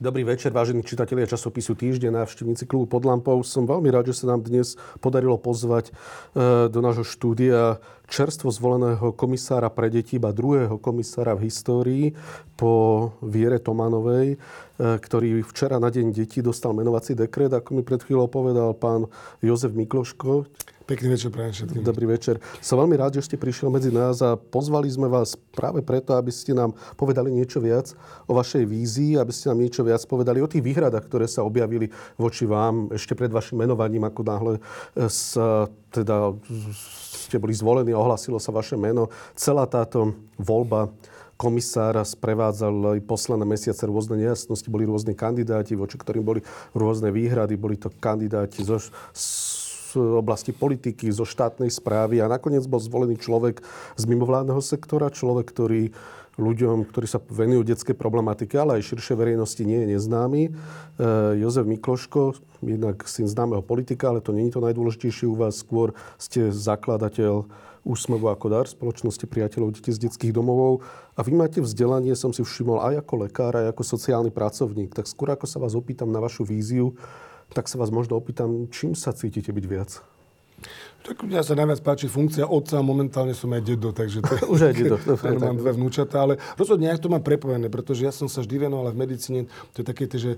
Dobrý večer, vážení čitatelia časopisu Týždeň, návštevníci klubu pod lampou. Som veľmi rád, že sa nám dnes podarilo pozvať e, do nášho štúdia čerstvo zvoleného komisára pre deti, iba druhého komisára v histórii po Viere Tomanovej, e, ktorý včera na Deň detí dostal menovací dekret, ako mi pred chvíľou povedal pán Jozef Mikloško. Pekný večer prajem všetkým. Dobrý večer. Som veľmi rád, že ste prišiel medzi nás a pozvali sme vás práve preto, aby ste nám povedali niečo viac o vašej vízii, aby ste nám niečo viac povedali o tých výhradách, ktoré sa objavili voči vám ešte pred vašim menovaním, ako náhle sa teda ste boli zvolení, ohlasilo sa vaše meno. Celá táto voľba komisára sprevádzali posledné mesiace rôzne nejasnosti, boli rôzne kandidáti, voči ktorým boli rôzne výhrady, boli to kandidáti zo, z oblasti politiky, zo štátnej správy a nakoniec bol zvolený človek z mimovládneho sektora, človek, ktorý ľuďom, ktorí sa venujú detskej problematike, ale aj širšej verejnosti nie je neznámy. E, Jozef Mikloško, jednak syn známeho politika, ale to je to najdôležitejšie u vás. Skôr ste zakladateľ Úsmevu ako dar spoločnosti priateľov detí z detských domovov. A vy máte vzdelanie, som si všimol, aj ako lekár, aj ako sociálny pracovník. Tak skôr ako sa vás opýtam na vašu víziu, tak sa vás možno opýtam, čím sa cítite byť viac? Tak mňa sa najviac páči funkcia otca, momentálne som aj dedo, takže to Už aj dedo. Áno, mám dve vnúčata, ale rozhodne ja to mám prepojené, pretože ja som sa vždy venoval v medicíne, to je také, že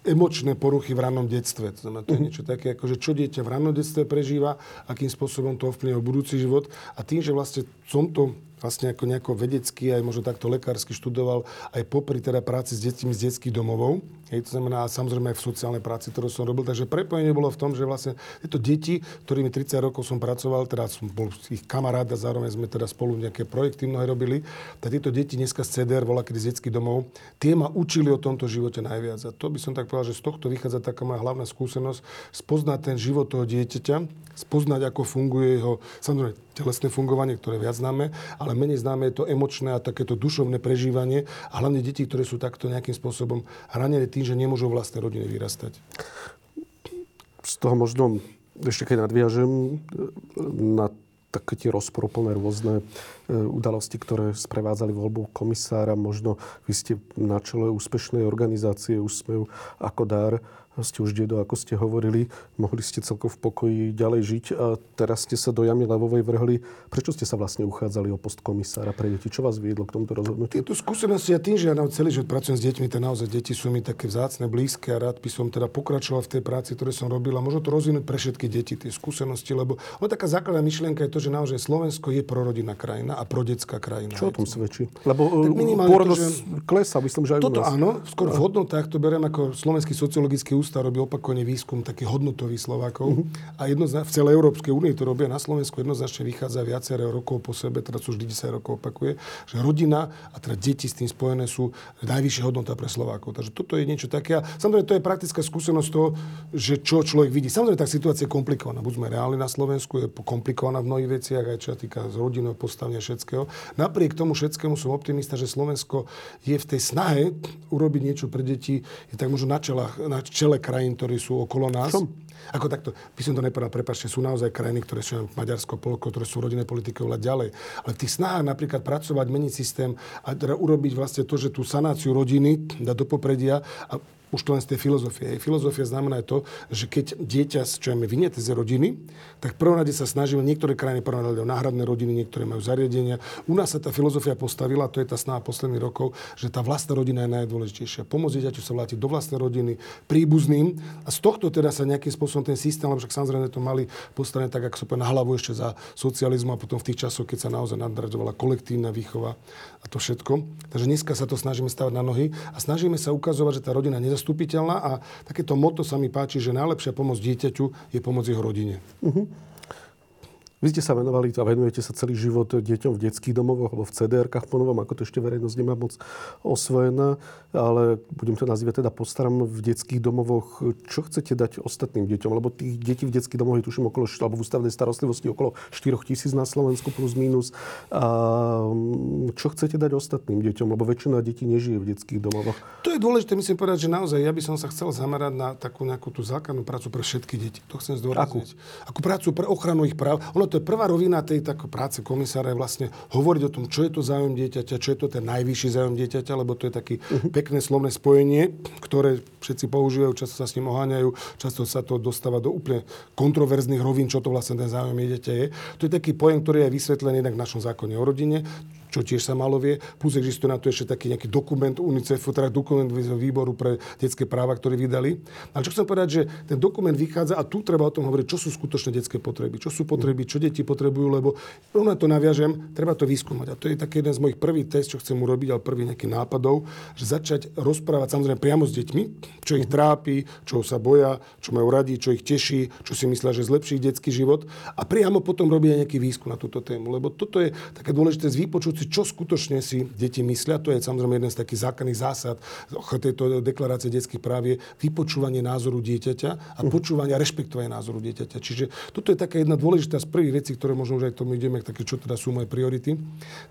emočné poruchy v rannom detstve. To, znamená, to je mhm. niečo také, ako že čo dieťa v rannom detstve prežíva, akým spôsobom to ovplyvňuje budúci život. A tým, že vlastne som to vlastne ako nejako vedecky, aj možno takto lekársky študoval, aj popri teda práci s deťmi z detských domovov. Hej, to znamená, samozrejme aj v sociálnej práci, ktorú som robil. Takže prepojenie bolo v tom, že vlastne tieto deti, ktorými 30 rokov som pracoval, teda som bol ich kamarát a zároveň sme teda spolu nejaké projekty mnohé robili, tak tieto deti dneska z CDR, volá kedy z detských domov, tie ma učili o tomto živote najviac. A to by som tak povedal, že z tohto vychádza taká moja hlavná skúsenosť, spoznať ten život toho dieťaťa, spoznať, ako funguje jeho, samozrejme, telesné fungovanie, ktoré viac známe, ale menej známe je to emočné a takéto dušovné prežívanie a hlavne deti, ktoré sú takto nejakým spôsobom hranené tým, že nemôžu vlastné rodiny vyrastať. Z toho možno ešte keď nadviažem na také tie rozproplné rôzne e, udalosti, ktoré sprevádzali voľbu komisára. Možno vy ste na čele úspešnej organizácie Úsmev ako dar ste už dedo, ako ste hovorili, mohli ste celkom v pokoji ďalej žiť a teraz ste sa do jamy Levovej vrhli. Prečo ste sa vlastne uchádzali o post komisára pre deti? Čo vás viedlo k tomuto rozhodnutiu? Tieto skúsenosti a tým, že ja celý život pracujem s deťmi, tak naozaj deti sú mi také vzácne, blízke a rád by som teda pokračoval v tej práci, ktoré som robil a možno to rozvinúť pre všetky deti, tie skúsenosti, lebo o taká základná myšlienka je to, že naozaj Slovensko je prorodinná krajina a prodecká krajina. Čo o tom svedčí? Lebo pôrodnosť že... klesa, myslím, že aj Toto áno, skôr v hodnotách to beriem ako Slovenský sociologický ústav robí opakovane výskum taký hodnotový Slovákov uh-huh. a jednozna- v celej Európskej únii to robia na Slovensku jednoznačne vychádza viaceré rokov po sebe, sú vždy 10 rokov opakuje, že rodina a teda deti s tým spojené sú najvyššia hodnota pre Slovákov. Takže toto je niečo také. A samozrejme, to je praktická skúsenosť toho, že čo človek vidí. Samozrejme, tá situácia je komplikovaná. Buď sme reálni na Slovensku, je komplikovaná v mnohých veciach, aj čo sa týka rodinného postavenia všetkého. Napriek tomu všetkému som optimista, že Slovensko je v tej snahe urobiť niečo pre deti, je tak možno na, čelách, na čele krajín krajín, ktorí sú okolo nás. Som. Ako takto, by som to nepovedal, prepačte, sú naozaj krajiny, ktoré sú Maďarsko, Polko, ktoré sú rodinné politiky oveľa ďalej. Ale v tých snahách napríklad pracovať, meniť systém a teda urobiť vlastne to, že tú sanáciu rodiny dať do popredia a už to len z tej filozofie. Filozofia znamená to, že keď dieťa, čo je vyniete z rodiny, tak prvom rade sa snažíme, niektoré krajiny prvom rade o náhradné rodiny, niektoré majú zariadenia. U nás sa tá filozofia postavila, to je tá snaha posledných rokov, že tá vlastná rodina je najdôležitejšia. Pomôcť dieťaťu sa vrátiť do vlastnej rodiny, príbuzným. A z tohto teda sa nejakým spôsobom ten systém, lebo však samozrejme to mali postavené tak, ako sa na hlavu ešte za socializmu a potom v tých časoch, keď sa naozaj nadraďovala kolektívna výchova a to všetko. Takže dneska sa to snažíme stavať na nohy a snažíme sa ukazovať, že tá rodina nezastupiteľná a takéto moto sa mi páči, že najlepšia pomoc dieťaťu je pomoc jeho rodine. Uh-huh. Vy ste sa venovali a venujete sa celý život deťom v detských domovoch alebo v CDR-kách po novom, ako to ešte verejnosť nemá moc osvojená, ale budem to nazývať teda postaram v detských domovoch. Čo chcete dať ostatným deťom? Lebo tých detí v detských domovoch je tuším okolo, alebo v ústavnej starostlivosti okolo 4 tisíc na Slovensku plus minus. A mm, čo chcete dať ostatným deťom? Lebo väčšina detí nežije v detských domovoch. To je dôležité, myslím povedať, že naozaj ja by som sa chcel zamerať na takú nejakú tú základnú prácu pre všetky deti. To chcem zdôrazniť. Akú? Akú prácu pre ochranu ich práv. Ono toto je prvá rovina tej tak, práce komisára je vlastne hovoriť o tom, čo je to záujem dieťaťa, čo je to ten najvyšší záujem dieťaťa, lebo to je také uh-huh. pekné slovné spojenie, ktoré všetci používajú, často sa s ním oháňajú, často sa to dostáva do úplne kontroverzných rovín, čo to vlastne ten záujem dieťaťa je. To je taký pojem, ktorý je vysvetlený jednak v našom zákone o rodine, čo tiež sa malo vie. Plus existuje na to ešte taký nejaký dokument UNICEFu, teda dokument výboru pre detské práva, ktorý vydali. Ale čo chcem povedať, že ten dokument vychádza a tu treba o tom hovoriť, čo sú skutočné detské potreby, čo sú potreby, čo deti potrebujú, lebo rovno to naviažem, treba to vyskúmať. A to je taký jeden z mojich prvých test, čo chcem urobiť, ale prvý nejaký nápadov, že začať rozprávať samozrejme priamo s deťmi, čo ich trápi, čo sa boja, čo majú radi, čo ich teší, čo si myslia, že zlepší detský život a priamo potom robiť nejaký výskum na túto tému. Lebo toto je také dôležité z si, čo skutočne si deti myslia. To je samozrejme jeden z takých základných zásad tejto deklarácie detských práv je vypočúvanie názoru dieťaťa a mhm. počúvanie a rešpektovanie názoru dieťaťa. Čiže toto je taká jedna dôležitá z prvých vecí, ktoré možno už aj tomu ideme, také, čo teda sú moje priority.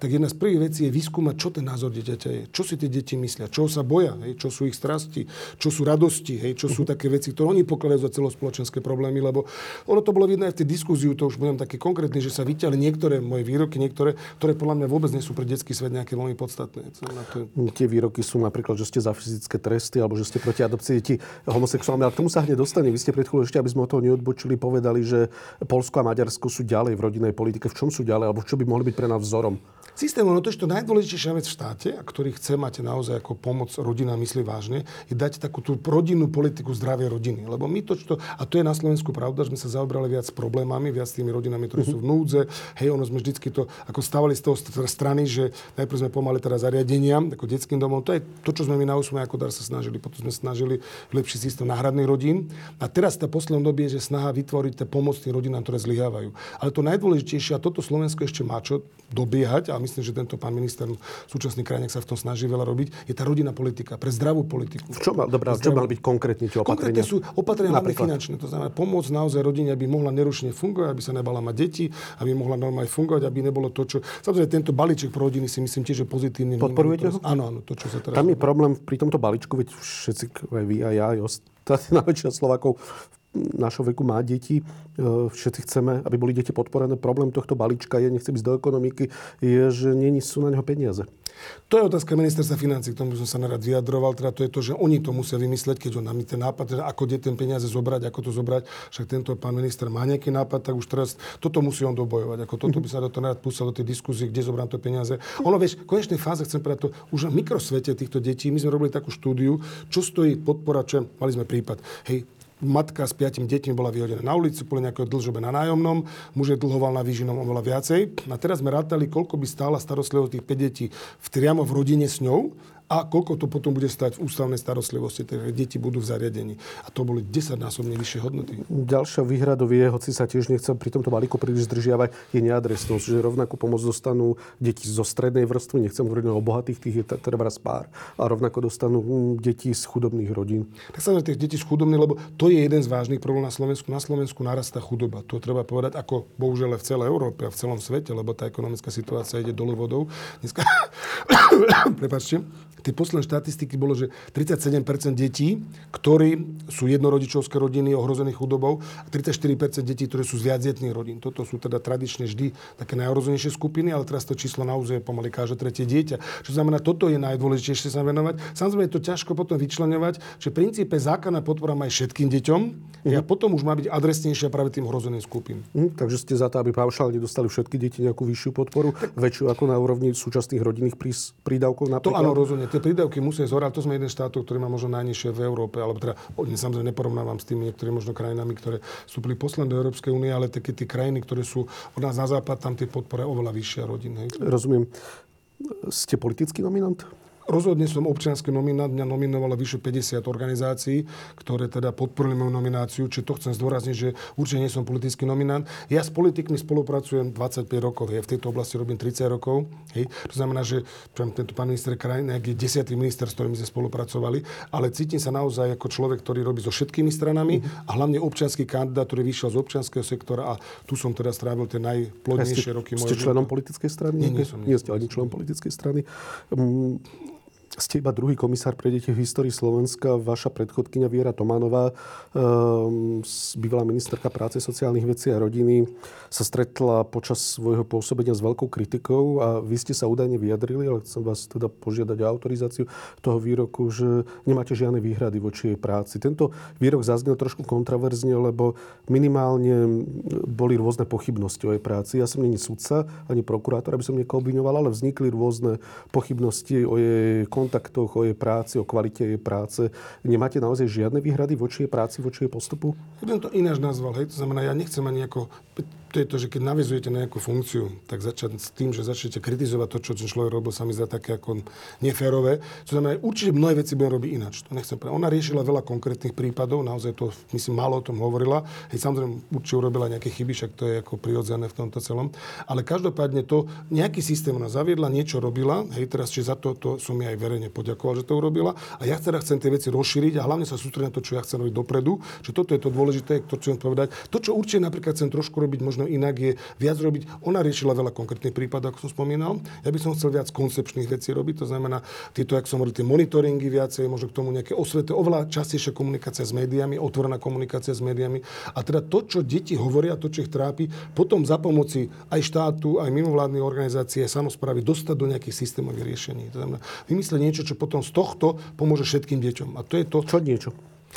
Tak jedna z prvých vecí je vyskúmať, čo ten názor dieťaťa je. Čo si tie deti myslia, čo sa boja, hej, čo sú ich strasti, čo sú radosti, hej, čo sú mhm. také veci, ktoré oni pokladajú za celospoločenské problémy, lebo ono to bolo vidno aj v tej diskuziu, to už budem taký konkrétny, že sa vyťahli niektoré moje výroky, niektoré, ktoré podľa mňa vôbec nie sú pre detský svet nejaké veľmi podstatné. To... Tie výroky sú napríklad, že ste za fyzické tresty alebo že ste proti adopcii detí homosexuálne. Ale k tomu sa hneď dostane. Vy ste pred chvíľou ešte, aby sme od toho neodbočili, povedali, že Polsko a Maďarsko sú ďalej v rodinnej politike. V čom sú ďalej? Alebo čo by mohli byť pre nás vzorom? Systém, ono to je to najdôležitejšia vec v štáte, a ktorý chce mať naozaj ako pomoc rodina myslí vážne, je dať takú tú rodinnú politiku zdravej rodiny. Lebo my to, čo, a to je na Slovensku pravda, že sme sa zaobrali viac problémami, viac s tými rodinami, ktoré sú v núdze. Hej, ono sme vždycky to ako stavali z toho strany, že najprv sme pomali teda zariadenia, ako detským domom. To je to, čo sme my na úsme ako dar sa snažili. Potom sme snažili lepší systém náhradných rodín. A teraz tá posledná doby je, že snaha vytvoriť pomoc tým rodinám, ktoré zlyhávajú. Ale to najdôležitejšie, a toto Slovensko ešte má čo dobiehať, a myslím, že tento pán minister, súčasný krajník sa v tom snaží veľa robiť, je tá rodinná politika, pre zdravú politiku. V čom, dobrá, čo mal byť konkrétne tie opatrenia? Konkrétne sú opatrenia hlavne finančné. To znamená pomôcť naozaj rodine, aby mohla nerušne fungovať, aby sa nebala mať deti, aby mohla normálne fungovať, aby nebolo to, čo... Samozrejme, tento balíček pro rodiny si myslím tiež, že pozitívne. Podporujete ho? Áno, áno, to, čo sa teraz... Tam je problém pri tomto balíčku, veď všetci, aj vy a ja, aj ostatní väčšina Slovákov našho veku má deti. E, všetci chceme, aby boli deti podporené. Problém tohto balíčka je, nechcem ísť do ekonomiky, je, že není sú na neho peniaze. To je otázka ministerstva financí, k tomu som sa narad vyjadroval. Teda to je to, že oni to musia vymysleť, keď on nám ten nápad, že ako kde ten peniaze zobrať, ako to zobrať. Však tento pán minister má nejaký nápad, tak už teraz toto musí on dobojovať. Ako toto by sa do toho nerad pustil do tej diskusie, kde zobrám to peniaze. Ono, vieš, v konečnej fáze chcem povedať to, už v mikrosvete týchto detí, my sme robili takú štúdiu, čo stojí podpora, čo mali sme prípad. Hej, matka s piatimi deťmi bola vyhodená na ulicu kvôli nejakého dlžobe na nájomnom, muž je dlhoval na výžinom oveľa viacej. A teraz sme rátali, koľko by stála starostlivosť tých 5 detí v, priamo v rodine s ňou a koľko to potom bude stať v ústavnej starostlivosti, teda deti budú v zariadení. A to boli 10-násobne vyššie hodnoty. Ďalšia výhra do vie, hoci sa tiež nechcem pri tomto balíku príliš zdržiavať, je neadresnosť, že rovnakú pomoc dostanú deti zo strednej vrstvy, nechcem hovoriť o bohatých, tých je treba pár, a rovnako dostanú hm, deti z chudobných rodín. Tak sa tých detí z chudobných, lebo to je jeden z vážnych problémov na Slovensku. Na Slovensku narastá chudoba. To treba povedať, ako bohužiaľ v celej Európe a v celom svete, lebo tá ekonomická situácia ide dolu vodou. Dneska, prepačte, tie posledné štatistiky bolo, že 37% detí, ktorí sú jednorodičovské rodiny ohrozených chudobou a 34% detí, ktoré sú z viacdetných rodín. Toto sú teda tradične vždy také najohrozenejšie skupiny, ale teraz to číslo naozaj pomaly každé tretie dieťa. Čo znamená, toto je najdôležitejšie sa venovať. Samozrejme je to ťažko potom vyčlenovať, že v princípe základná podpora má aj všetkým deťom mm. a potom už má byť adresnejšia práve tým ohrozeným skupín. Mm, takže ste za to, aby paušálne dostali všetky deti nejakú vyššiu podporu, tak... väčšiu ako na úrovni súčasných rodinných prídavkov napríklad? To áno, rozhodne. Tie prídavky musia ísť To sme jeden štát, ktorý má možno najnižšie v Európe, alebo teda samozrejme neporovnávam s tými niektorými možno krajinami, ktoré vstúpili posledné do Európskej únie, ale také tie krajiny, ktoré sú od nás na západ, tam tie podpore oveľa vyššia rodín. Hej. Rozumiem. Ste politický nominant? Rozhodne som občianský nominant, mňa nominovalo vyše 50 organizácií, ktoré teda podporili moju nomináciu, čiže to chcem zdôrazniť, že určite nie som politický nominant. Ja s politikmi spolupracujem 25 rokov, ja v tejto oblasti robím 30 rokov. Hej. To znamená, že tento pán minister krajiny je desiatý minister, s ktorými sme spolupracovali, ale cítim sa naozaj ako človek, ktorý robí so všetkými stranami a hlavne občianský kandidát, ktorý vyšiel z občianského sektora a tu som teda strávil tie najplodnejšie roky. Ste členom politickej strany? Nie, nie som. Nie, nie ste ani členom politickej strany. Um, ste iba druhý komisár pre deti v histórii Slovenska. Vaša predchodkynia Viera Tomanová, um, bývalá ministerka práce, sociálnych vecí a rodiny, sa stretla počas svojho pôsobenia s veľkou kritikou a vy ste sa údajne vyjadrili, ale chcem vás teda požiadať o autorizáciu toho výroku, že nemáte žiadne výhrady voči jej práci. Tento výrok zaznel trošku kontroverzne, lebo minimálne boli rôzne pochybnosti o jej práci. Ja som není sudca ani prokurátor, aby som niekoho obviňoval, ale vznikli rôzne pochybnosti o jej kontaktoch, o jej práci, o kvalite jej práce. Nemáte naozaj žiadne výhrady voči jej práci, voči jej postupu? Ja to ináč nazval, hej. To znamená, ja nechcem ani ako to je to, že keď navizujete na nejakú funkciu, tak začať s tým, že začnete kritizovať to, čo ten človek robil, sa mi zdá také ako neférové. To znamená, určite mnohé veci bude robiť ináč. To nechcem pre... Ona riešila veľa konkrétnych prípadov, naozaj to, myslím, málo o tom hovorila. Hej, samozrejme, určite urobila nejaké chyby, však to je ako prirodzené v tomto celom. Ale každopádne to, nejaký systém ona zaviedla, niečo robila, hej, teraz, či za to, to som jej aj verejne poďakoval, že to urobila. A ja teda chcem tie veci rozšíriť a hlavne sa sústrediť na to, čo ja chcem robiť dopredu. Že toto je to dôležité, to chcem povedať. To, čo určite napríklad chcem trošku robiť možno inak, je viac robiť. Ona riešila veľa konkrétnych prípadov, ako som spomínal. Ja by som chcel viac koncepčných vecí robiť, to znamená tieto, ako som hovoril, tie monitoringy viacej, možno k tomu nejaké osvete, oveľa častejšia komunikácia s médiami, otvorená komunikácia s médiami. A teda to, čo deti hovoria, to, čo ich trápi, potom za pomoci aj štátu, aj mimovládnej organizácie, samozprávy dostať do nejakých systémových riešení. To znamená vymyslieť niečo, čo potom z tohto pomôže všetkým deťom. A to je to... Čo niečo?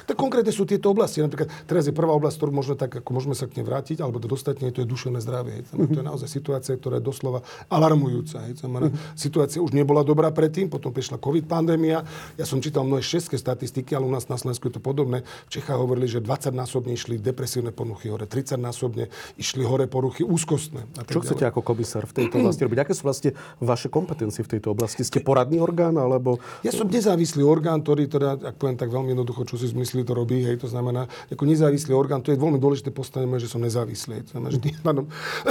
Tak konkrétne sú tieto oblasti. Napríklad teraz je prvá oblasť, ktorú možno tak, ako môžeme sa k nej vrátiť, alebo to dostať, to je duševné zdravie. Uh-huh. To je naozaj situácia, ktorá je doslova alarmujúca. Uh-huh. Situácia už nebola dobrá predtým, potom prišla COVID pandémia. Ja som čítal mnohé české statistiky, ale u nás na Slovensku je to podobné. V Čechách hovorili, že 20 násobne išli depresívne poruchy hore, 30 násobne išli hore poruchy úzkostné. Čo ďalej. chcete ako komisár v tejto oblasti robiť? Aké sú vlastne vaše kompetencie v tejto oblasti? Ste poradný orgán alebo... Ja som nezávislý orgán, ktorý teda, ak poviem tak veľmi jednoducho, čo si zmyslí, to robí. Hej, to znamená, ako nezávislý orgán, to je veľmi dôležité postavenie, že som nezávislý. To znamená, že tým pádom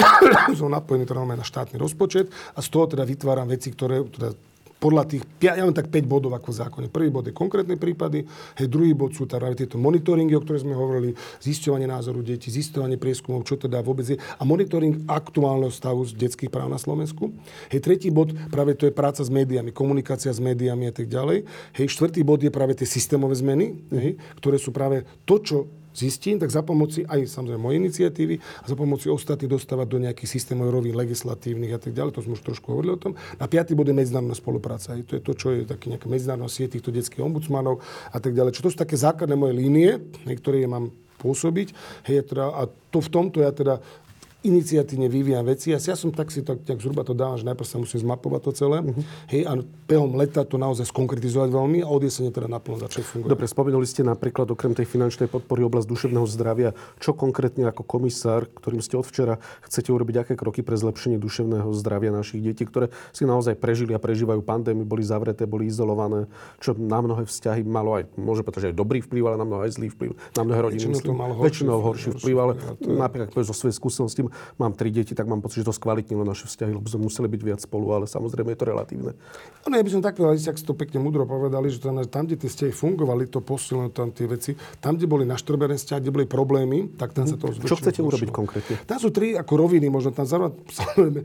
som napojený teda na štátny rozpočet a z toho teda vytváram veci, ktoré teda podľa tých, ja mám tak 5 bodov ako v zákone. Prvý bod je konkrétne prípady, hej, druhý bod sú teda tieto monitoringy, o ktorých sme hovorili, zisťovanie názoru detí, zisťovanie prieskumov, čo teda vôbec je, a monitoring aktuálneho stavu z detských práv na Slovensku. Hej, tretí bod, práve to je práca s médiami, komunikácia s médiami a tak ďalej. Hej, štvrtý bod je práve tie systémové zmeny, hej, ktoré sú práve to, čo zistím, tak za pomoci aj samozrejme mojej iniciatívy a za pomoci ostatných dostávať do nejakých systémov rovín legislatívnych a tak ďalej. To sme už trošku hovorili o tom. A piatý bod je medzinárodná spolupráca. Aj to je to, čo je taký nejaká medzinárodná sieť týchto detských ombudsmanov a tak ďalej. Čo to sú také základné moje línie, ktoré ja mám pôsobiť. Hej, teda, a to v tomto ja teda iniciatívne vyvíjam veci. Ja, ja som tak si tak, tak zhruba to dávam, že najprv sa musím zmapovať to celé. Uh-huh. Hej, a behom leta to naozaj skonkretizovať veľmi a od jesene teda naplno začať fungovať. Dobre, spomenuli ste napríklad okrem tej finančnej podpory oblasť duševného zdravia. Čo konkrétne ako komisár, ktorým ste od včera chcete urobiť, aké kroky pre zlepšenie duševného zdravia našich detí, ktoré si naozaj prežili a prežívajú pandémiu, boli zavreté, boli izolované, čo na mnohé vzťahy malo aj, môže povedať, že aj dobrý vplyv, ale na mnohé aj zlý vplyv. Na mnohé rodiny. Väčšinou to malo horší, väčšinou horší vplyv, ale napríklad zo svojej skúsenosti mám tri deti, tak mám pocit, že to skvalitnilo naše vzťahy, lebo sme museli byť viac spolu, ale samozrejme je to relatívne. No, ja by som tak povedal, ak ste to pekne mudro povedali, že tam, tam kde tie vzťahy fungovali, to posilno tam tie veci, tam, kde boli naštrbené vzťahy, kde boli problémy, tak tam sa to. Čo chcete urobiť konkrétne? Tam sú tri ako roviny, možno tam samozrejme,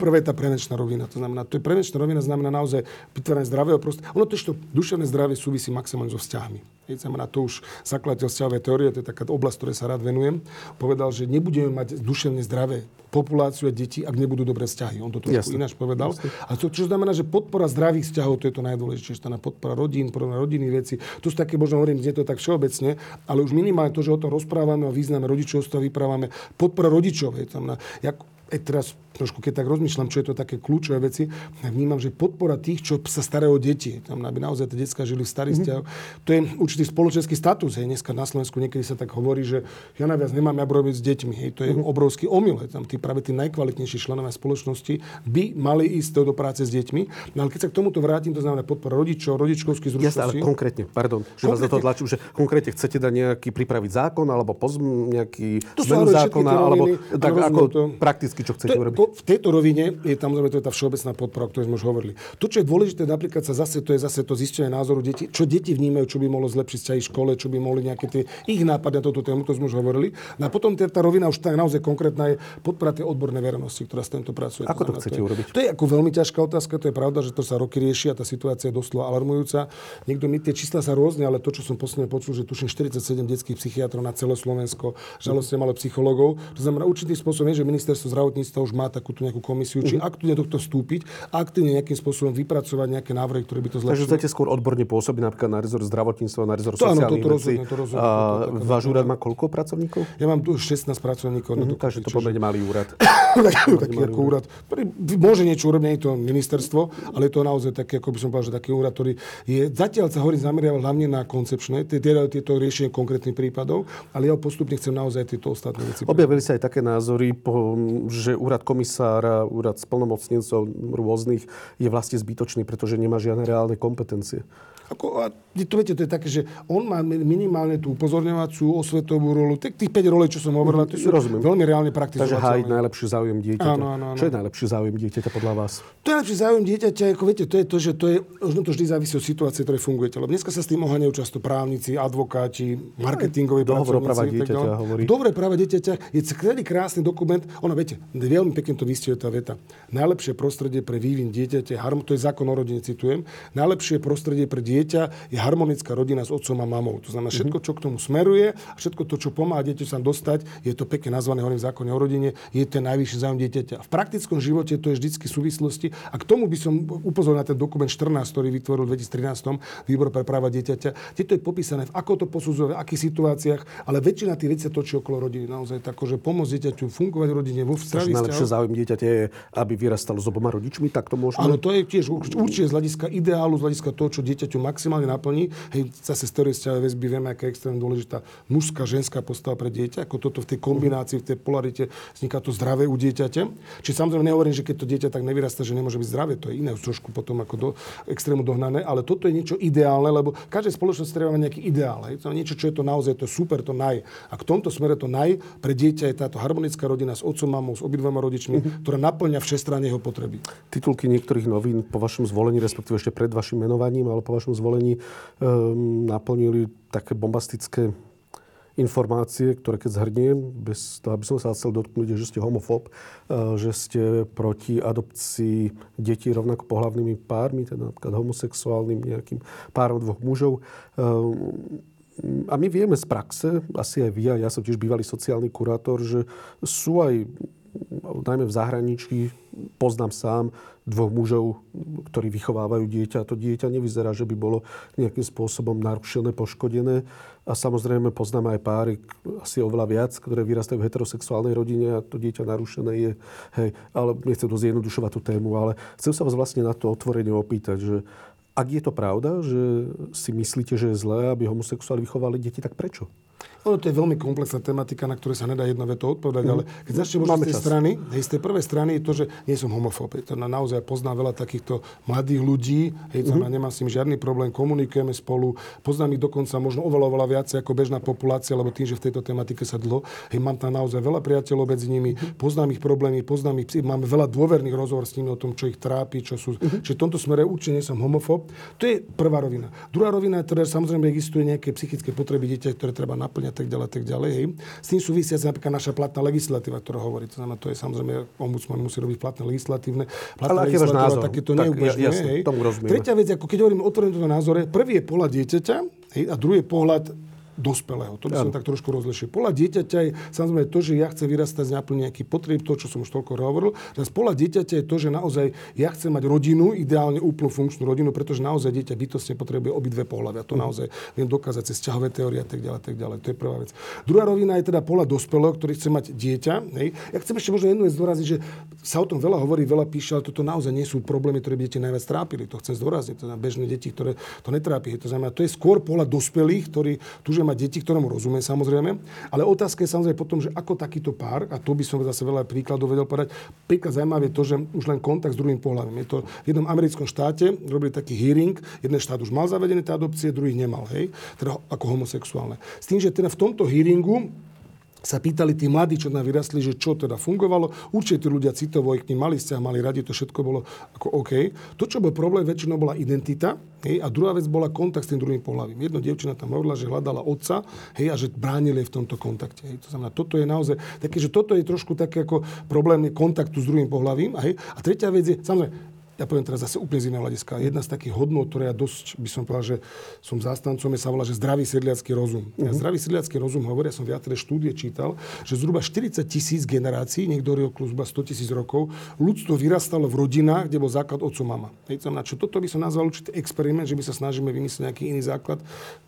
prvé tá prevenčná rovina. To znamená, to je prevenčná rovina, znamená naozaj vytváranie zdravého prostredia. Ono to, to duševné zdravie súvisí maximálne so vzťahmi. Znamená, to už zakladateľ vzťahovej teórie, to je taká oblasť, ktorej sa rád venujem, povedal, že nebudeme mať duševne zdravé populáciu a deti, ak nebudú dobré vzťahy. On to trošku ináč povedal. Jasne. A to, čo znamená, že podpora zdravých vzťahov, to je to najdôležitejšie, tá podpora rodín, podpora rodinných vecí. To sú také, možno hovorím, nie to tak všeobecne, ale už minimálne to, že o tom rozprávame o význame rodičovstva, vyprávame podpora rodičov. Je tam na, jak, aj teraz trošku, keď tak rozmýšľam, čo je to také kľúčové veci, vnímam, že podpora tých, čo sa starajú o deti, tam, aby naozaj tie detská žili v starých mm-hmm. to je určitý spoločenský status. Hej. Dneska na Slovensku niekedy sa tak hovorí, že ja najviac nemám ja robiť s deťmi. Hej. To je mm-hmm. obrovský omyl. Tam tí, práve tí najkvalitnejší členovia spoločnosti by mali ísť do práce s deťmi. No ale keď sa k tomuto vrátim, to znamená podpora rodičov, rodičkovských zručností. Jasne, ale konkrétne, pardon, že konkrétne. vás to tlačím, že konkrétne chcete dať nejaký pripraviť zákon alebo pozm, nejaký to zmenu zákona, alebo tak ako to. prakticky, čo chcete to, urobiť. To, v tejto rovine je tam to je tá všeobecná podpora, o ktorej sme už hovorili. To, čo je dôležité, napríklad sa zase, to je zase to zistenie názoru detí, čo deti vnímajú, čo by mohlo zlepšiť vzťahy škole, čo by mohli nejaké tie ich nápady na túto tému, to sme už hovorili. No a potom tá, rovina už tak naozaj konkrétna je podpora tej odbornej verejnosti, ktorá s týmto pracuje. Ako to, znamená, chcete to je, urobiť? To je ako veľmi ťažká otázka, to je pravda, že to sa roky rieši a tá situácia je doslova alarmujúca. Niekto mi tie čísla sa rôzne, ale to, čo som posledne počul, že tuším 47 detských psychiatrov na celé Slovensko, žalostne malo psychologov. To znamená, určitým spôsobom je, že ministerstvo zdravotníctva už má takúto nejakú komisiu, či Mhm. aktívne do toho vstúpiť, aktívne nejakým spôsobom vypracovať nejaké návrhy, ktoré by to Takže zlepšili. chcete skôr odborne pôsobiť napríklad na rezort zdravotníctva, na rezort To áno, sociálnych toto vecí. rozhodne, to rozhodne, toto váš úrad má koľko pracovníkov? Ja mám tu 16 pracovníkov. dokopy, takže to pomerne malý úrad. taký, ako úrad, ktorý môže niečo urobiť, nie je to ministerstvo, ale je to naozaj taký, ako by som povedal, že taký úrad, ktorý je, zatiaľ sa hovorí zameriaval hlavne na koncepčné, teda tieto riešenie konkrétnych prípadov, ale ja postupne chcem naozaj tieto ostatné veci. Objavili sa aj také názory, že úrad komisára, úrad splnomocnencov rôznych je vlastne zbytočný, pretože nemá žiadne reálne kompetencie. Ako, a to viete, to je také, že on má minimálne tú upozorňovaciu osvetovú rolu. Tých, tých 5 rolí, čo som hovoril, to sú Rozumiem. veľmi reálne Takže hájiť praktizovateľné. najlepší záujem dieťaťa. Áno, áno, áno. Čo je najlepší záujem dieťaťa podľa vás? To je lepší záujem dieťaťa, ako viete, to je to, že to je, možno to vždy závisí od situácie, ktorej fungujete. Lebo dneska sa s tým oháňajú často právnici, advokáti, marketingoví Dohovor práva dieťaťa hovorí. Dobre práva dieťaťa je celý krásny dokument. Ono, viete, veľmi pekne to vystihuje tá veta. Najlepšie prostredie pre vývin dieťaťa, harm- to je zákon o rodine, citujem, najlepšie prostredie pre dieťa je harmonická rodina s otcom a mamou. To znamená, všetko, čo k tomu smeruje, a všetko to, čo pomáha dieťaťu sa dostať, je to pekne nazvané hovorím v zákone o rodine, je ten najvyšší záujem dieťaťa. V praktickom živote to je vždycky súvislosti. A k tomu by som upozoril na ten dokument 14, ktorý vytvoril v 2013 Výbor pre práva dieťaťa. Tieto je popísané, v ako to posudzuje, v akých situáciách, ale väčšina tých vecí sa točí okolo rodiny. Naozaj tak, že pomôcť dieťaťu fungovať v rodine, vo vzťahu. najlepšie záujem dieťaťa je, aby vyrastalo s oboma rodičmi, tak to môžeme? Áno, to je tiež urč- určite z hľadiska ideálu, z hľadiska toho, čo dieťaťu maximálne naplní. Hej, zase z vzťahové väzby vieme, aká je extrémne dôležitá mužská, ženská postava pre dieťa, ako toto v tej kombinácii, v tej polarite vzniká to zdravé u dieťaťa. Čiže samozrejme nehovorím, že keď to dieťa tak nevyrastá, že nemôže byť zdravé, to je iné, trošku potom ako do extrému dohnané, ale toto je niečo ideálne, lebo každá spoločnosť treba mať nejaký ideál. Hej. To je niečo, čo je to naozaj to super, to naj. A v tomto smere to naj pre dieťa je táto harmonická rodina s otcom, mamou, s obidvoma rodičmi, ktorá naplňa všestranne jeho potreby. Titulky niektorých novín po vašom zvolení, respektíve ešte pred vašim menovaním, ale po vašom zvolení um, naplnili také bombastické informácie, ktoré keď zhrniem, bez toho, aby som sa chcel dotknúť, že ste homofób, uh, že ste proti adopcii detí rovnako pohlavnými pármi, teda napríklad homosexuálnym nejakým párom dvoch mužov. Um, a my vieme z praxe, asi aj vy, a ja som tiež bývalý sociálny kurátor, že sú aj najmä v zahraničí, poznám sám dvoch mužov, ktorí vychovávajú dieťa. A to dieťa nevyzerá, že by bolo nejakým spôsobom narušené, poškodené. A samozrejme poznám aj páry, asi oveľa viac, ktoré vyrastajú v heterosexuálnej rodine a to dieťa narušené je. Hej, ale nechcem to zjednodušovať tú tému, ale chcem sa vás vlastne na to otvorene opýtať, že ak je to pravda, že si myslíte, že je zlé, aby homosexuáli vychovali deti, tak prečo? Ono to je veľmi komplexná tematika, na ktorú sa nedá jedno veto odpovedať, mm. ale keď začne možno Máme z tej čas. strany, hej, z tej prvej strany je to, že nie som homofób. To na, naozaj poznám veľa takýchto mladých ľudí, hej, mm. nemám s nimi žiadny problém, komunikujeme spolu, poznám ich dokonca možno oveľa, oveľa viacej ako bežná populácia, lebo tým, že v tejto tematike sa dlho, hej, mám tam naozaj veľa priateľov medzi nimi, poznám ich problémy, poznám ich, máme veľa dôverných rozhovor s nimi o tom, čo ich trápi, čo sú. Mm. Čiže v tomto smere určite nie som homofób. To je prvá rovina. Druhá rovina je teda, samozrejme existuje nejaké psychické potreby dieťa, ktoré treba naplňať tak ďalej, tak ďalej. Hej. S tým súvisia napríklad naša platná legislatíva, ktorá hovorí. To znamená, to je samozrejme, ombudsman musí robiť platné legislatívne. Platná Ale aký váš názor? takéto Tak, neubežňuje. jasne, hej. Tretia vec, ako keď hovoríme otvorene toto názore, prvý je pohľad dieťaťa hej, a druhý je pohľad dospelého. To by som tak trošku rozlišil. Pohľad dieťaťa je samozrejme to, že ja chcem vyrastať z naplň nejaký potrieb, to, čo som už toľko hovoril. Zas pohľad dieťaťa je to, že naozaj ja chcem mať rodinu, ideálne úplnú funkčnú rodinu, pretože naozaj dieťa bytostne potrebuje obidve pohľavy. A to naozaj viem dokázať cez ťahové teórie a tak ďalej, tak ďalej. To je prvá vec. Druhá rovina je teda pohľad dospelého, ktorý chce mať dieťa. Hej. Ja chcem ešte možno jednu vec zdôraziť, že sa o tom veľa hovorí, veľa píše, ale toto naozaj nie sú problémy, ktoré by deti najviac trápili. To chcem zdôrazniť. Znamená bežné deti, ktoré to netrápi. To znamená, to je skôr pohľad dospelých, ktorí túžia mať deti, ktorému rozumiem samozrejme. Ale otázka je samozrejme potom, že ako takýto pár, a to by som zase veľa príkladov vedel povedať, príklad zaujímavé je to, že už len kontakt s druhým pohľavím. Je to v jednom americkom štáte, robili taký hearing, jeden štát už mal zavedené tie adopcie, druhý nemal, hej, teda ako homosexuálne. S tým, že teda v tomto hearingu sa pýtali tí mladí, čo tam vyrastli, že čo teda fungovalo. Určite tí ľudia citovo k ním mali a mali radi, to všetko bolo ako OK. To, čo bol problém, väčšinou bola identita, hej, a druhá vec bola kontakt s tým druhým pohľavím. Jedno dievčina tam hovorila, že hľadala otca, hej, a že bránili v tomto kontakte. Hej. To znamená, toto je naozaj také, že toto je trošku také ako problém kontaktu s druhým pohľavím. Hej. A tretia vec je, samozrejme, ja poviem teraz zase úplne z iného hľadiska. Jedna z takých hodnot, ktoré ja dosť by som povedal, že som zástancom, je sa volá, že zdravý sedliacký rozum. Uh-huh. Ja zdravý sedliacký rozum hovorí, ja som viaceré štúdie čítal, že zhruba 40 tisíc generácií, niekto okolo zhruba 100 tisíc rokov, ľudstvo vyrastalo v rodinách, kde bol základ otco mama. Hej, znamená, čo toto by som nazval určitý experiment, že by sa snažíme vymyslieť nejaký iný základ,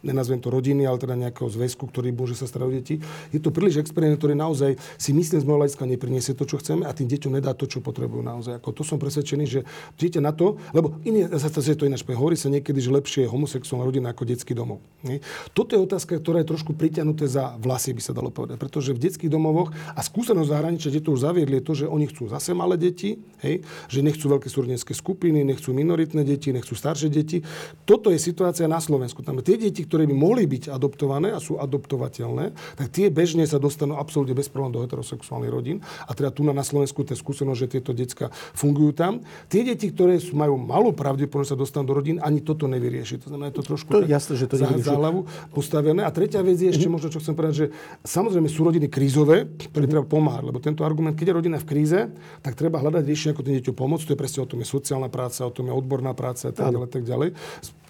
nenazvem to rodiny, ale teda nejakého zväzku, ktorý môže sa starať o deti. Je to príliš experiment, ktorý naozaj si myslím z môjho hľadiska nepriniesie to, čo chceme a tým deťom nedá to, čo potrebujú naozaj. Ako to som presvedčený, že dieťa na to, lebo iný, zase to ináč hovorí sa niekedy, že lepšie je homosexuálna rodina ako detský domov. Nie? Toto je otázka, ktorá je trošku priťahnuté za vlasy, by sa dalo povedať. Pretože v detských domovoch a skúsenosť zahraničia, kde to už zaviedli, je to, že oni chcú zase malé deti, hej? že nechcú veľké súrodenské skupiny, nechcú minoritné deti, nechcú staršie deti. Toto je situácia na Slovensku. Tam tie deti, ktoré by mohli byť adoptované a sú adoptovateľné, tak tie bežne sa dostanú absolútne bez problémov do heterosexuálnych rodín. A teda tu na Slovensku je skúsenosť, že tieto detská fungujú tam. Tie deti, ktoré sú, majú malú pravdepodobnosť sa dostanú do rodín, ani toto nevyrieši. To znamená, je to trošku to jasné, že to nevyrieši. hlavu postavené. A tretia vec je ešte mm-hmm. možno, čo chcem povedať, že samozrejme sú rodiny krízové, ktoré mm-hmm. treba pomáhať. Lebo tento argument, keď je rodina v kríze, tak treba hľadať riešenie, ako tým deťom pomôcť. To je presne o tom je sociálna práca, o tom je odborná práca a tak ďalej, tak ďalej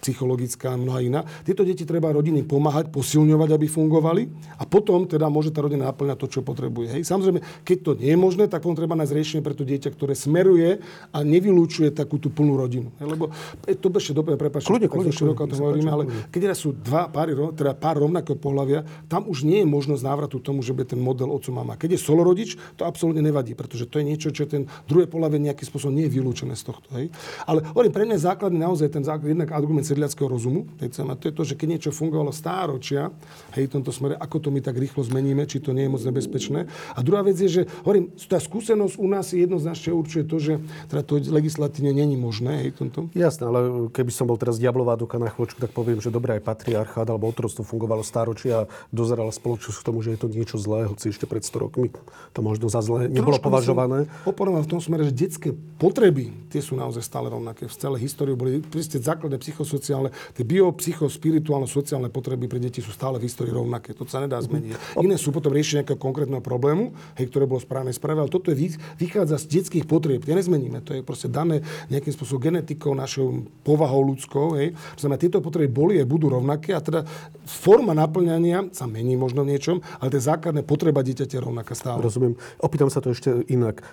psychologická mnoha iná. Tieto deti treba rodiny pomáhať, posilňovať, aby fungovali a potom teda môže tá rodina naplňať to, čo potrebuje. Hej. Samozrejme, keď to nie je možné, tak potom treba nájsť riešenie pre to dieťa, ktoré smeruje a nevylúčuje takú tú plnú rodinu. Hej. Lebo e, to ešte dobre, prepáčte, kľudne, kľudne, široko to hovoríme, ale keď sú dva páry, teda pár rovnakého pohľavia, tam už nie je možnosť návratu tomu, že by ten model otco mama. Keď je solorodič, to absolútne nevadí, pretože to je niečo, čo ten druhé pohľavie nejakým spôsobom nie je vylúčené z tohto. Hej. Ale hovorím, pre mňa je základný naozaj ten základ, jednak argument sedliackého rozumu. A to je to, že keď niečo fungovalo stáročia, hej, v tomto smere, ako to my tak rýchlo zmeníme, či to nie je moc nebezpečné. A druhá vec je, že hovorím, tá skúsenosť u nás jednoznačne určuje to, že teda to legislatívne není možné. Hej, tomto. Jasné, ale keby som bol teraz diablová doka na chvočku, tak poviem, že dobré aj patriarchát alebo otrostvo fungovalo stáročia a dozerala spoločnosť k tomu, že je to niečo zlé, hoci ešte pred 100 rokmi to možno za zlé nebolo Trošku považované. Oponoval v tom smere, že detské potreby, tie sú naozaj stále rovnaké. V celej histórii boli základné psychosociálne tie biopsychospirituálno-sociálne potreby pre deti sú stále v histórii rovnaké. To sa nedá zmeniť. Iné sú potom riešenie nejakého konkrétneho problému, hej, ktoré bolo správne spravené, ale toto je, vychádza z detských potrieb. Tie nezmeníme. To je proste dané nejakým spôsobom genetikou, našou povahou ľudskou. Hej. To znamená, tieto potreby boli a budú rovnaké a teda forma naplňania sa mení možno v niečom, ale tie základné potreba dieťaťa rovnaká stále. Rozumiem. Opýtam sa to ešte inak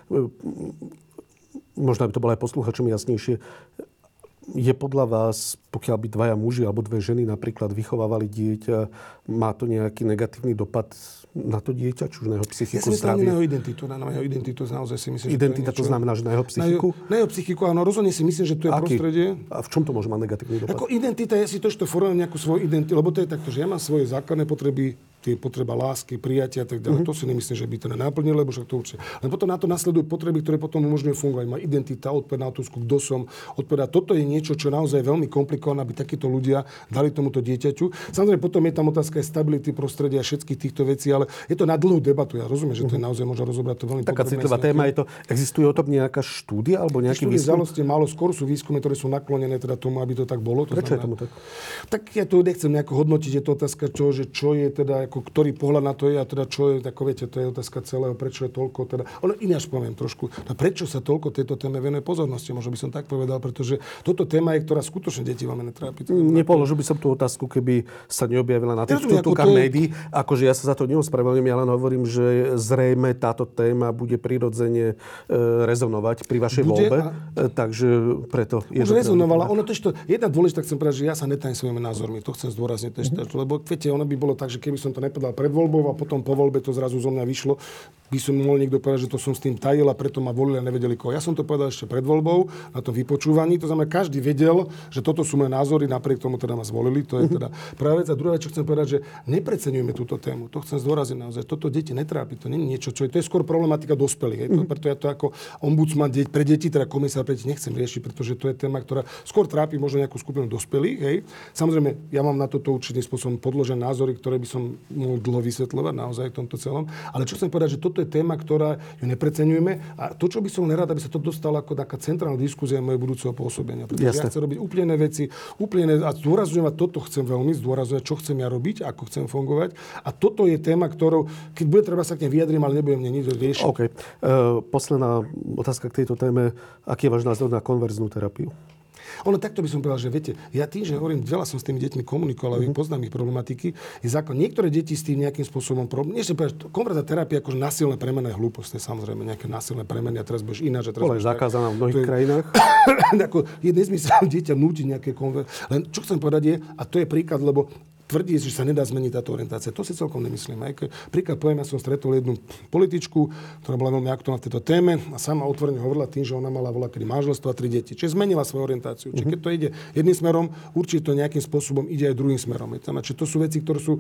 možno by to bolo aj posluchačom jasnejšie je podľa vás, pokiaľ by dvaja muži alebo dve ženy napríklad vychovávali dieťa, má to nejaký negatívny dopad na to dieťa, či už na jeho psychiku, ja zdravie? na jeho identitu, na jeho identitu naozaj si myslím, Identita že to, to znamená, že na jeho psychiku? Na jeho, na jeho psychiku, áno, rozhodne si myslím, že to je Aký? prostredie. A v čom to môže mať negatívny dopad? Ako identita, ja si to, že to formuje nejakú svoju identitu, lebo to je takto, že ja mám svoje základné potreby, tie potreba lásky, prijatia a tak ďalej. Uh-huh. To si nemyslím, že by to nenaplnilo, lebo však to určite. Len potom na to nasledujú potreby, ktoré potom umožňujú fungovať. Má identita, odpoved na otázku, kto som, odpoveda. Toto je niečo, čo naozaj je veľmi komplikované, aby takíto ľudia dali tomuto dieťaťu. Samozrejme, potom je tam otázka aj stability prostredia a všetkých týchto vecí, ale je to na dlhú debatu. Ja rozumiem, že to je mhm. naozaj možno rozobrať to veľmi Taká citlivá téma je to. Existuje o tom nejaká štúdia alebo nejaký výskum? Štúdie málo, skôr sú výskumy, ktoré sú naklonené teda tomu, aby to tak bolo. To Prečo znamená, je tomu tak? Tak ja to nechcem nejako hodnotiť, je to otázka, čo, že čo je teda, ako, ktorý pohľad na to je a teda čo je, ako viete, to je otázka celého, prečo je toľko, teda, ono ináč poviem trošku, no prečo sa toľko tejto téme venuje pozornosti, možno by som tak povedal, pretože toto téma je, ktorá skutočne deti veľmi netrápi. Nepoložil by som tú otázku, keby sa neobjavila na tých titulkách je... médií. Akože ja sa za to neospravedlňujem, ja len hovorím, že zrejme táto téma bude prirodzene e, rezonovať pri vašej bude voľbe. A... E, takže preto je Už rezonovala. Ono to, jedna dôležitá chcem povedať, že ja sa netajím svojimi názormi. To chcem zdôrazniť. Mm-hmm. Lebo viete, ono by bolo tak, že keby som to nepovedal pred voľbou, a potom po voľbe to zrazu zo mňa vyšlo. by som mohol niekto povedať, že to som s tým tajil a preto ma volili a nevedeli koho. Ja som to povedal ešte pred voľbou na tom vypočúvaní. To znamená, každý vedel, že toto sú moje názory, napriek tomu teda ma zvolili. To je teda prvá vec. A druhá vec, čo chcem povedať, že nepreceňujeme túto tému. To chcem zdôraziť naozaj. Toto deti netrápi. To nie je niečo, čo je, to je skôr problematika dospelých. Hej. To, preto ja to ako ombudsman pre deti, teda komisár pre deti nechcem riešiť, pretože to je téma, ktorá skôr trápi možno nejakú skupinu dospelých. Hej. Samozrejme, ja mám na toto určitým spôsobom podložené názory, ktoré by som dlho vysvetľovať naozaj v tomto celom. Ale čo chcem povedať, že toto je téma, ktorá ju nepreceňujeme. A to, čo by som nerad, aby sa to dostalo ako taká centrálna diskusia mojej budúceho pôsobenia. Pretože Jasne. ja chcem robiť úplne veci, úplne a zdôrazňujem, a toto chcem veľmi zdôrazňovať, čo chcem ja robiť, ako chcem fungovať. A toto je téma, ktorou, keď bude treba sa k nej vyjadrím, ale nebudem mne nič riešiť. OK. Uh, posledná otázka k tejto téme. Aký je váš názor na konverznú terapiu? Ono takto by som povedal, že viete, ja tým, že hovorím, veľa som s tými deťmi komunikoval, mm-hmm. poznám ich problematiky, je zákon. Niektoré deti s tým nejakým spôsobom problém. Nie povedať, konverzná terapia ako násilné premene hlúposť, samozrejme nejaké násilné premeny a teraz budeš ináč. Teraz je zakázaná v mnohých je, krajinách. ako je nezmysel dieťa nútiť nejaké konver... Len čo chcem povedať je, a to je príklad, lebo tvrdí, že sa nedá zmeniť táto orientácia. To si celkom nemyslím. Aj keď, príklad poviem, ja som stretol jednu političku, ktorá bola veľmi aktuálna v tejto téme a sama otvorene hovorila tým, že ona mala voľa kedy manželstvo a tri deti. Čiže zmenila svoju orientáciu. Čiže keď to ide jedným smerom, určite to nejakým spôsobom ide aj druhým smerom. Čiže to sú veci, ktoré sú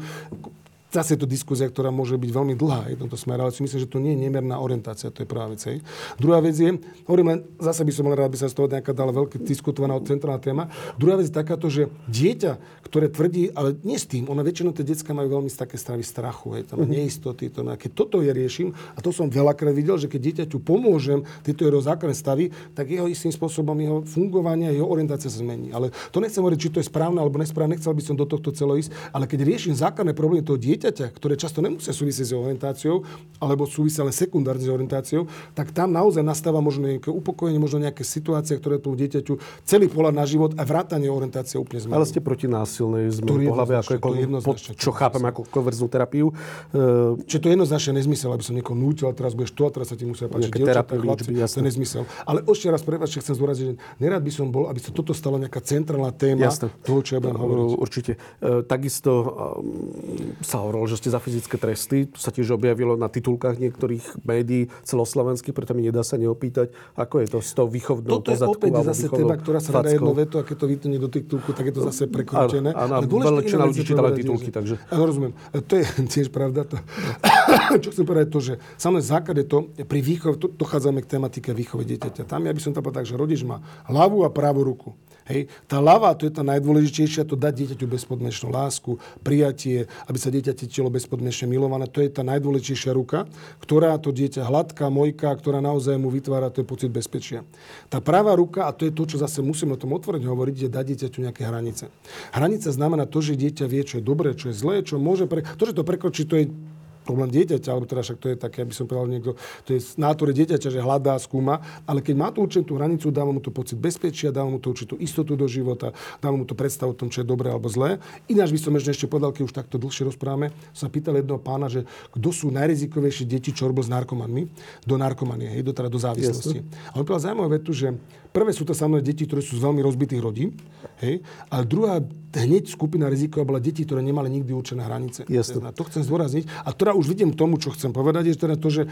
Zase je to diskusia, ktorá môže byť veľmi dlhá v tomto smere, ale si myslím, že to nie je nemerná orientácia, to je prvá vec. Hej. Druhá vec je, hovorím len, zase by som len rád, aby sa z toho nejaká dala veľké diskutovaná centrálna téma. Druhá vec je takáto, že dieťa, ktoré tvrdí, ale nie s tým, ona väčšinou tie detská majú veľmi také stavy strachu, hej, tam mm-hmm. neistoty, to, keď toto je riešim, a to som veľakrát videl, že keď dieťaťu pomôžem tieto jeho základné stavy, tak jeho istým spôsobom jeho fungovanie, jeho orientácia sa zmení. Ale to nechcem hovoriť, či to je správne alebo nesprávne, nechcel by som do tohto celo ísť, ale keď riešim základné problémy toho dieťa, dieťaťa, ktoré často nemusia súvisieť s orientáciou, alebo súvisia len sekundárne s orientáciou, tak tam naozaj nastáva možno nejaké upokojenie, možno nejaké situácie, ktoré tomu dieťaťu celý pohľad na život a vrátanie orientácie úplne zmení. Ale ste proti násilnej zmene pohľavy, ako je, pod, čo chápem ako konverznú terapiu. Uh, Čiže to je jednoznačne nezmysel, aby som niekoho nútil, teraz budeš to a teraz sa ti musia páčiť dievčatá, chlapci, to je nezmysel. Ale ešte raz prepáčte, chcem zdôraziť, že nerad by som bol, aby sa toto stalo nejaká centrálna téma Jasne. toho, čo ja budem hovoriť. Určite. Uh, takisto um, sa hovorilo, že ste za fyzické tresty. To sa tiež objavilo na titulkách niektorých médií celoslovenských, preto mi nedá sa neopýtať, ako je to s tou výchovnou Toto je opäť zase téma, ktorá sa dá jedno veto a keď to vytne do titulku, tak je to zase prekrútené. Áno, väčšina ľudí čítala titulky, takže... Áno, rozumiem. To je tiež pravda. To. Čo chcem povedať to, že samozrejme základ je to, pri výchove, to, dochádzame k tematike výchovy dieťaťa. Tam ja by som to povedal tak, že rodič má ľavú a pravú ruku. Hej. Tá lava, to je tá najdôležitejšia, to dať dieťaťu bezpodmienečnú lásku, prijatie, aby sa dieťa cítilo bezpodmienečne milované. To je tá najdôležitejšia ruka, ktorá to dieťa hladká, mojka, ktorá naozaj mu vytvára ten pocit bezpečia. Tá pravá ruka, a to je to, čo zase musíme o tom otvorene hovoriť, je dať dieťaťu nejaké hranice. Hranica znamená to, že dieťa vie, čo je dobré, čo je zlé, čo môže pre... To, že to prekročí, to je problém dieťaťa, alebo teda však to je také, aby som povedal niekto, to je nátore dieťaťa, že hľadá, skúma, ale keď má tú určitú hranicu, dáva mu to pocit bezpečia, dáva mu to určitú istotu do života, dáva mu to predstavu o tom, čo je dobré alebo zlé. Ináč by som ešte povedal, keď už takto dlhšie rozprávame, sa pýtal jedného pána, že kto sú najrizikovejšie deti, čo robil s narkomanmi, do narkomanie, hej, do, teda do závislosti. A on povedal zaujímavú vetu, že prvé sú to samozrejme deti, ktoré sú z veľmi rozbitých rodín, hej, ale druhá hneď skupina riziková bola deti, ktoré nemali nikdy určené hranice. Jasne. To chcem zdôrazniť. A ktorá už vidím tomu, čo chcem povedať, je teda to, že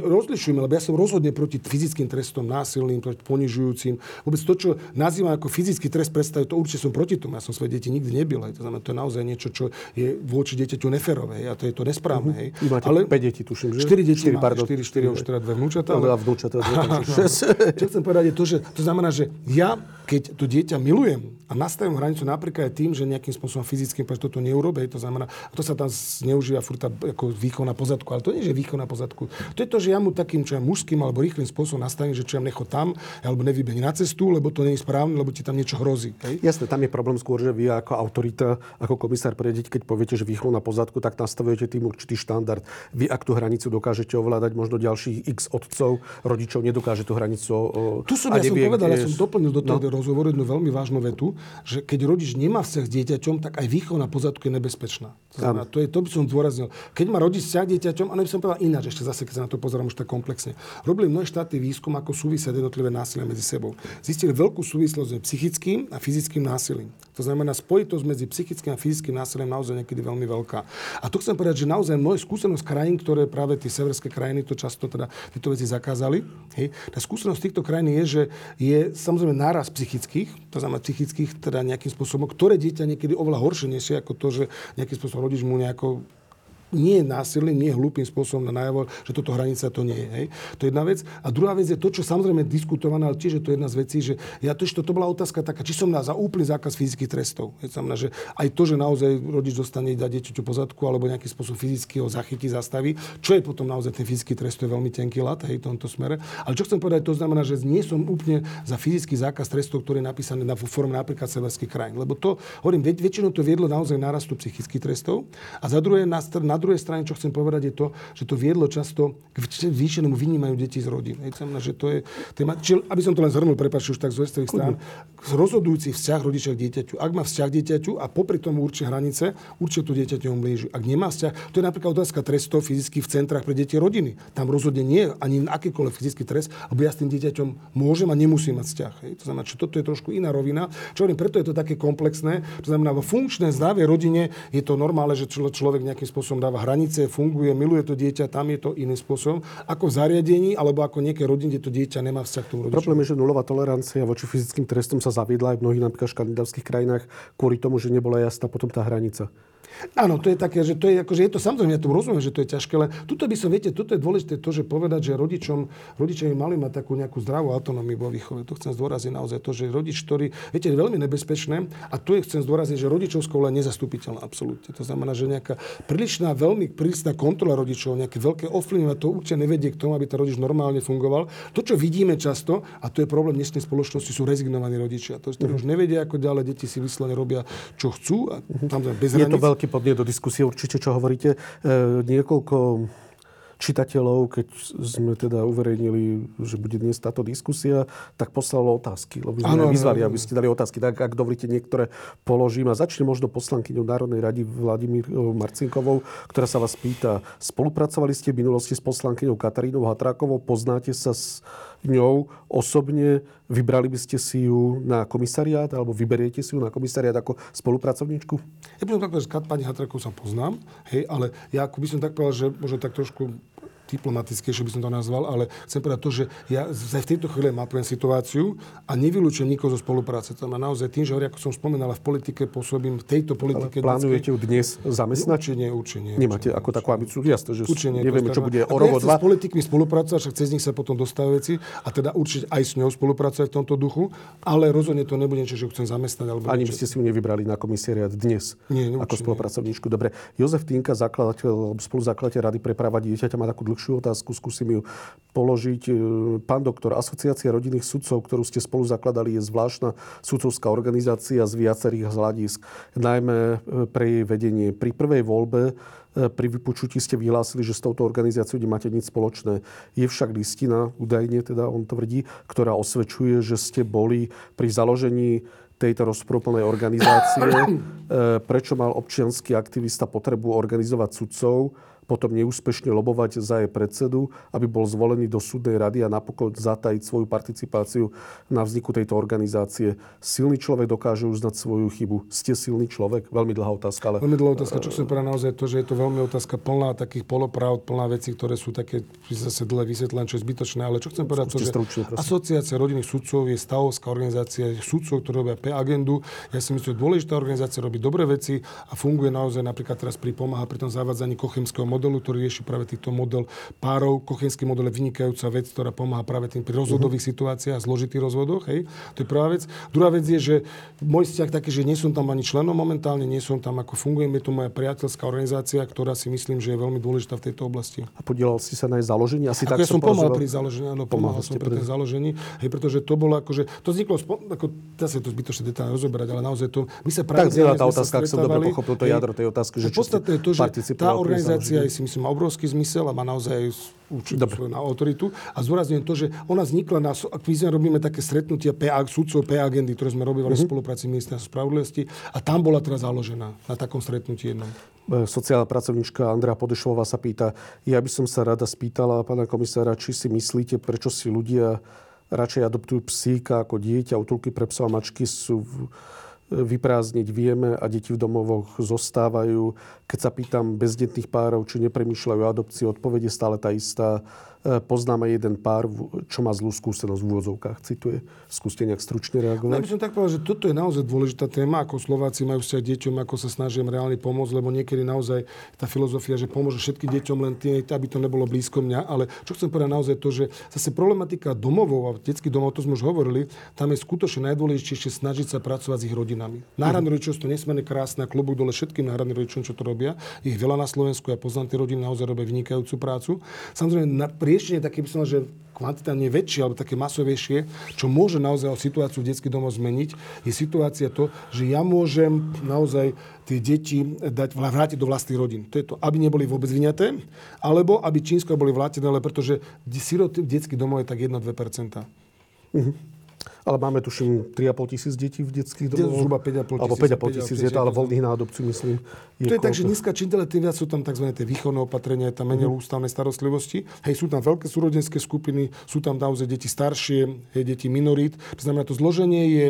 rozlišujeme, lebo ja som rozhodne proti fyzickým trestom, násilným, proti ponižujúcim. Vôbec to, čo nazývam ako fyzický trest, predstavuje, to určite som proti tomu. Ja som svoje deti nikdy nebil. Hej. To znamená, to je naozaj niečo, čo je voči dieťaťu neferové. Hej. A to je to nesprávne. Hej. Uh-huh. Máte Ale 5 detí, tuším, že? 4 deti 4, pardon. 4, 4, už teda dve vnúčata. Ale... vnúčata, čo chcem povedať je to, že to znamená, že ja, keď to dieťa milujem a nastavím hranicu napríklad aj tým, že nejakým spôsobom fyzickým, pretože toto neurobí, to znamená, to sa tam zneužíva furt ako výchov na pozadku, ale to nie je výchov na pozadku. To je to, že ja mu takým čo ja mužským alebo rýchlým spôsobom nastavím, že čo ja necho tam, alebo nevybehni na cestu, lebo to nie je správne, lebo ti tam niečo hrozí. Hej? Jasné, tam je problém skôr, že vy ako autorita, ako komisár pre deti, keď poviete, že výchov na pozadku, tak nastavujete tým určitý štandard. Vy ak tú hranicu dokážete ovládať, možno ďalších x otcov, rodičov nedokáže tú hranicu. Tu som ja som povedal, ja som doplnil do toho no, rozhovoru jednu veľmi vážnu vetu, že keď rodič nemá vzťah s dieťaťom, tak aj výchova na pozadku je nebezpečná. To, znamená, to, je, to by som zdôraznil. Keď má rodič vzťah s dieťaťom, ale by som povedal ináč, ešte zase, keď sa na to pozerám už tak komplexne. Robili mnohé štáty výskum, ako súvisia jednotlivé násilia medzi sebou. Zistili veľkú súvislosť medzi psychickým a fyzickým násilím. To znamená, spojitosť medzi psychickým a fyzickým násilím naozaj niekedy veľmi veľká. A to chcem povedať, že naozaj moje skúsenosť krajín, ktoré práve tie severské krajiny to často teda tieto veci zakázali, hej, tá skúsenosť týchto krajín je, že je samozrejme náraz psychických, to znamená psychických teda nejakým spôsobom, ktoré dieťa niekedy oveľa horšie nesie ako to, že nejakým spôsobom rodič mu nejako nie násilným, nie hlúpým spôsobom na najavo, že toto hranica to nie je. Hej. To je jedna vec. A druhá vec je to, čo samozrejme diskutované, ale tiež je to jedna z vecí, že ja to, to bola otázka taká, či som na za úplný zákaz fyzických trestov. Hej, znamená, že aj to, že naozaj rodič dostane dať dieťaťu pozadku alebo nejaký spôsob fyzicky ho zachytí, zastaví, čo je potom naozaj ten fyzický trest, to je veľmi tenký lat hej, v tomto smere. Ale čo chcem povedať, to znamená, že nie som úplne za fyzický zákaz trestov, ktorý je napísaný na forme napríklad severských krajín. Lebo to, hovorím, väčšinou to viedlo naozaj nárastu psychických trestov. A za druhé, na, na druhej strane, čo chcem povedať, je to, že to viedlo často k zvýšenému vynímaniu detí z rodín. Hej, znamená, že to je téma, či, aby som to len zhrnul, prepáč, už tak z westrových strán, rozhodujúci vzťah rodiča k dieťaťu. Ak má vzťah k dieťaťu a popri tom určite hranice, určite to dieťaťu blíži. Ak nemá vzťah, to je napríklad otázka trestov fyzických v centrách pre deti rodiny. Tam rozhodne nie ani akýkoľvek fyzický trest, lebo ja s tým dieťaťom môžem a nemusím mať vzťah. Hej. To znamená, že toto je trošku iná rovina. Čo hovorím, preto je to také komplexné. To znamená, vo funkčnej zdravej rodine je to normálne, že človek nejakým spôsobom dáva hranice funguje, miluje to dieťa, tam je to iným spôsobom, ako v zariadení alebo ako nejaké rodine, kde to dieťa nemá vzťah k tomu rodičovi. Problém je, že nulová tolerancia voči fyzickým trestom sa zaviedla aj v mnohých napríklad škandinávskych krajinách kvôli tomu, že nebola jasná potom tá hranica. Áno, to je také, že to je, akože je to samozrejme, ja tomu rozumiem, že to je ťažké, ale tuto by som, viete, toto je dôležité to, že povedať, že rodičom, rodičia by mali mať takú nejakú zdravú autonómiu vo výchove. To chcem zdôrazniť naozaj to, že rodič, ktorý, viete, je veľmi nebezpečné a tu je chcem zdôrazniť, že rodičovská je nezastupiteľná absolútne. To znamená, že nejaká prílišná, veľmi prísna kontrola rodičov, nejaké veľké ovplyvňovanie, to určite nevedie k tomu, aby ten rodič normálne fungoval. To, čo vidíme často, a to je problém dnešnej spoločnosti, sú rezignovaní rodičia. To, to už nevedia, ako ďalej, deti si vyslovene robia, čo chcú. A tam bez to veľký podnet do diskusie určite, čo hovoríte. E, niekoľko čitateľov, keď sme teda uverejnili, že bude dnes táto diskusia, tak poslalo otázky. Lebo sme ano, vyzvali, aby ste dali otázky. Tak ak dovolíte, niektoré položím. A začne možno poslankyňou Národnej rady Vladimír Marcinkovou, ktorá sa vás pýta, spolupracovali ste v minulosti s poslankyňou Katarínou Hatrákovou, poznáte sa s ňou osobne, vybrali by ste si ju na komisariát, alebo vyberiete si ju na komisariát ako spolupracovníčku? Ja by som tak povedal, že pani Hatrákovú sa poznám, hej, ale ja by som tak povedal, že možno tak trošku diplomatickejšie by som to nazval, ale chcem povedať to, že ja v tejto chvíli mapujem situáciu a nevylučujem nikoho zo spolupráce. To má naozaj tým, že ako som spomínala, v politike pôsobím v tejto politike. Ale plánujete ju dnes zamestnať? Určite nie, určite nie. Nemáte ako takú ambíciu? Jasne, že určite nie, nevieme, čo bude o rok, dva. s politikmi spolupracovať, však cez nich sa potom dostávajú veci a teda určite aj s ňou spolupracovať v tomto duchu, ale rozhodne to nebude niečo, že ju chcem zamestnať. Alebo Ani by ste si ju nevybrali na komisariat dnes nie, ako spolupracovníčku. Dobre. Jozef Týnka, zakladateľ, spoluzakladateľ Rady pre práva dieťaťa, má takú dlhšiu otázku. Skúsim ju položiť. E, pán doktor, Asociácia rodinných sudcov, ktorú ste spolu zakladali, je zvláštna sudcovská organizácia z viacerých hľadisk, najmä e, pre jej vedenie. Pri prvej voľbe e, pri vypočutí ste vyhlásili, že s touto organizáciou nemáte nič spoločné. Je však listina, údajne teda on tvrdí, ktorá osvedčuje, že ste boli pri založení tejto rozprúplnej organizácie, prečo mal občianský aktivista potrebu organizovať sudcov, potom neúspešne lobovať za jej predsedu, aby bol zvolený do súdnej rady a napokon zatajiť svoju participáciu na vzniku tejto organizácie. Silný človek dokáže uznať svoju chybu. Ste silný človek? Veľmi dlhá otázka. Ale... Veľmi dlhá otázka. Čo chcem povedať naozaj to, že je to veľmi otázka plná takých polopravd, plná vecí, ktoré sú také zase dlhé vysvetlené, čo je zbytočné. Ale čo chcem povedať to, že stručne, Asociácia rodinných sudcov je stavovská organizácia sudcov, ktoré robia P agendu. Ja si myslím, že dôležitá organizácia robí dobré veci a funguje naozaj napríklad teraz pri pomáha pri tom zavádzaní kochemského modelu, ktorý rieši práve týchto model párov. Kochenský model je vynikajúca vec, ktorá pomáha práve tým pri rozvodových uh-huh. situáciách, zložitých rozvodoch. Hej. To je prvá vec. Druhá vec je, že môj vzťah taký, že nie som tam ani členom momentálne, nie som tam ako fungujem. Je to moja priateľská organizácia, ktorá si myslím, že je veľmi dôležitá v tejto oblasti. A podielal si sa na jej založení? Asi ako tak ja som pomáhal pri založení, áno, pomáhal som pri tom založení, hej, pretože to bolo akože, to vzniklo, ako, teraz je to zbytočne detálne rozoberať, ale naozaj to, my sa práve... Tak tá otázka, ak som dobre pochopil to jadro tej otázky, že či je to, že tá organizácia je si myslím, má obrovský zmysel a má naozaj určitú svoju autoritu. A zdôrazňujem to, že ona vznikla na, ak my robíme také stretnutia PA, sudcov P agendy, ktoré sme robili mm-hmm. v spolupráci ministerstva spravodlivosti a tam bola teraz založená na takom stretnutí jednom. E, sociálna pracovníčka Andrea Podešová sa pýta, ja by som sa rada spýtala pána komisára, či si myslíte, prečo si ľudia radšej adoptujú psíka ako dieťa. Útulky pre psa a mačky sú vyprázdniť vieme a deti v domovoch zostávajú. Keď sa pýtam bezdetných párov, či nepremýšľajú adopciu, odpovede stále tá istá. E, poznáme jeden pár, čo má zlú skúsenosť v úvodzovkách, cituje. Skúste nejak stručne reagovať. Ja by som tak povedal, že toto je naozaj dôležitá téma, ako Slováci majú vzťah deťom, ako sa snažím reálne pomôcť, lebo niekedy naozaj tá filozofia, že pomôže všetkým deťom len tie, aby to nebolo blízko mňa. Ale čo chcem povedať naozaj to, že zase problematika domovov a detských domov, to sme už hovorili, tam je skutočne najdôležitejšie snažiť sa pracovať s ich rodinami. Náhradné uh-huh. rodičovstvo nesmierne krásne, klobúk dole všetkým náhradným rodičom, čo to robia. Ich veľa na Slovensku, ja poznám tie rodiny, naozaj robia vynikajúcu prácu. Samozrejme, na, riešenie také, by som že kvantitálne väčšie alebo také masovejšie, čo môže naozaj situáciu v detských domoch zmeniť, je situácia to, že ja môžem naozaj tie deti dať, vrátiť do vlastných rodín. To je to, aby neboli vôbec vyňaté, alebo aby čínsko boli vrátené, ale pretože siroty v detských domoch je tak 1-2%. Mm-hmm. Ale máme tuším 3,5 tisíc detí v detských domoch. Zhruba 5,5 tisíc. Alebo 5,5 tisíc je to, ale voľných na adopciu, myslím. Je to je tak, že dneska čím ďalej tým viac sú tam tzv. tie výchovné opatrenia, je tam menej uh-huh. ústavnej starostlivosti. Hej, sú tam veľké súrodenské skupiny, sú tam naozaj deti staršie, hej, deti minorít. To znamená, to zloženie je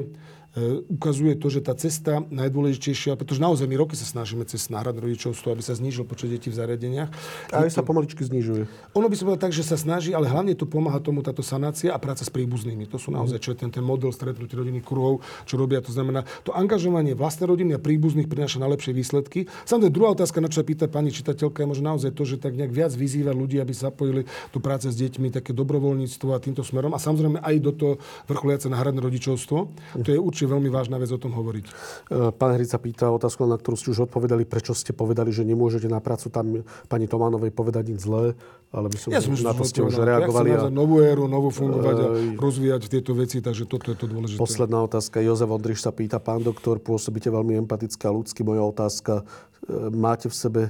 ukazuje to, že tá cesta najdôležitejšia, pretože naozaj my roky sa snažíme cez náhrad rodičovstvo, aby sa znížil počet detí v zariadeniach. A aj sa pomaličky znižuje. Ono by sa povedal tak, že sa snaží, ale hlavne to pomáha tomu táto sanácia a práca s príbuznými. To sú naozaj, čo je ten, ten model stretnutí rodinných kruhov, čo robia. To znamená, to angažovanie vlastnej rodiny a príbuzných prináša najlepšie výsledky. Samozrejme, druhá otázka, na čo sa pýta pani čitateľka, je možno naozaj to, že tak nejak viac vyzýva ľudí, aby sa zapojili do práce s deťmi, také dobrovoľníctvo a týmto smerom. A samozrejme aj do toho vrcholiace náhradné rodičovstvo. To je určite určite veľmi vážna vec o tom hovoriť. E, pán Hrica pýta otázku, na ktorú ste už odpovedali, prečo ste povedali, že nemôžete na prácu tam pani Tománovej povedať nič zlé, ale by som ja som na to ste už reagovali. Ja chcem a... novú éru, novú fungovať a rozvíjať tieto veci, takže toto je to dôležité. Posledná otázka. Jozef Ondriš sa pýta, pán doktor, pôsobíte veľmi empaticky a ľudsky. Moja otázka, e, máte v sebe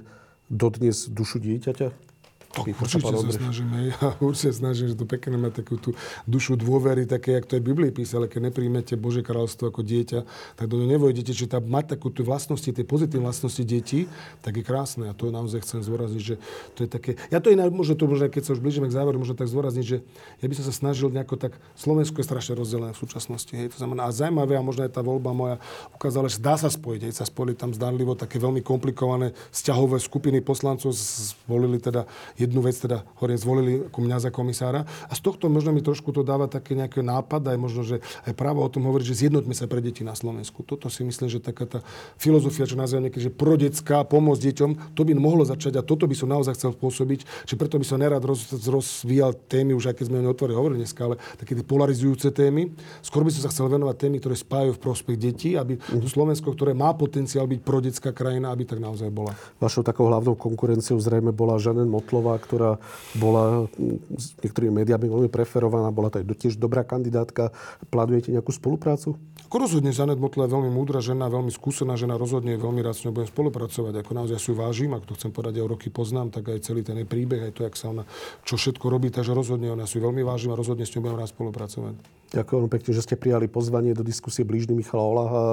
dodnes dušu dieťaťa? Určite sa snažíme. Ja určite snažím, že to pekne má takú tú dušu dôvery, také, jak to je v Biblii písané, keď nepríjmete Bože kráľovstvo ako dieťa, tak do ňo nevojdete, že tam mať takú tú vlastnosti, tie pozitívne vlastnosti detí, tak je krásne. A to naozaj chcem zdôrazniť, že to je také... Ja to inak, možno to, možno, keď sa už blížime k záveru, možno tak zdôrazniť, že ja by som sa snažil nejako tak... Slovensko je strašne rozdelené v súčasnosti. Hej. To znamená, a zaujímavé, a možno aj tá voľba moja ukázala, že dá sa spojiť. Hej, sa spojili tam zdánlivo také veľmi komplikované vzťahové skupiny poslancov, zvolili teda jednu vec teda hore zvolili ako mňa za komisára. A z tohto možno mi trošku to dáva také nejaké nápad, aj možno, že aj právo o tom hovorí, že zjednoťme sa pre deti na Slovensku. Toto si myslím, že taká tá filozofia, čo nazývam niekedy, že prodecká pomoc deťom, to by mohlo začať a toto by som naozaj chcel spôsobiť, či preto by som nerad roz, rozvíjal témy, už aj keď sme o otvorili hovorili dneska, ale také tie polarizujúce témy. Skôr by som sa chcel venovať témy, ktoré spájajú v prospech detí, aby to Slovensko, ktoré má potenciál byť prodecká krajina, aby tak naozaj bola. Vašou takou hlavnou konkurenciou zrejme bola Žanen Motlová, ktorá bola s niektorými médiami veľmi preferovaná, bola to aj tiež dobrá kandidátka. Plánujete nejakú spoluprácu? Ako rozhodne Zanet Motla je veľmi múdra žena, veľmi skúsená žena, rozhodne veľmi rád s ňou budem spolupracovať. Ako naozaj si ju vážim, ak to chcem povedať, aj roky poznám, tak aj celý ten príbeh, aj to, jak sa ona, čo všetko robí, takže rozhodne ona si ju veľmi vážim a rozhodne s ňou budem rád spolupracovať. Ďakujem pekne, že ste prijali pozvanie do diskusie blížny Michala Olaha.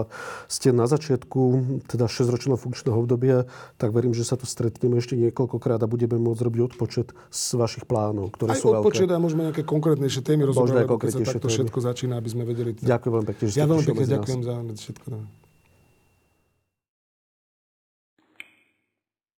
Ste na začiatku teda 6-ročného funkčného obdobia, tak verím, že sa tu stretneme ešte niekoľkokrát a budeme môcť robiť odpočet z vašich plánov, ktoré Aj sú odpočet veľké. a môžeme nejaké konkrétnejšie témy rozobrať, keď sa takto témy. všetko začína, aby sme vedeli. Ďakujem veľmi pekne, že ste Ja veľmi pekne ďakujem za všetko.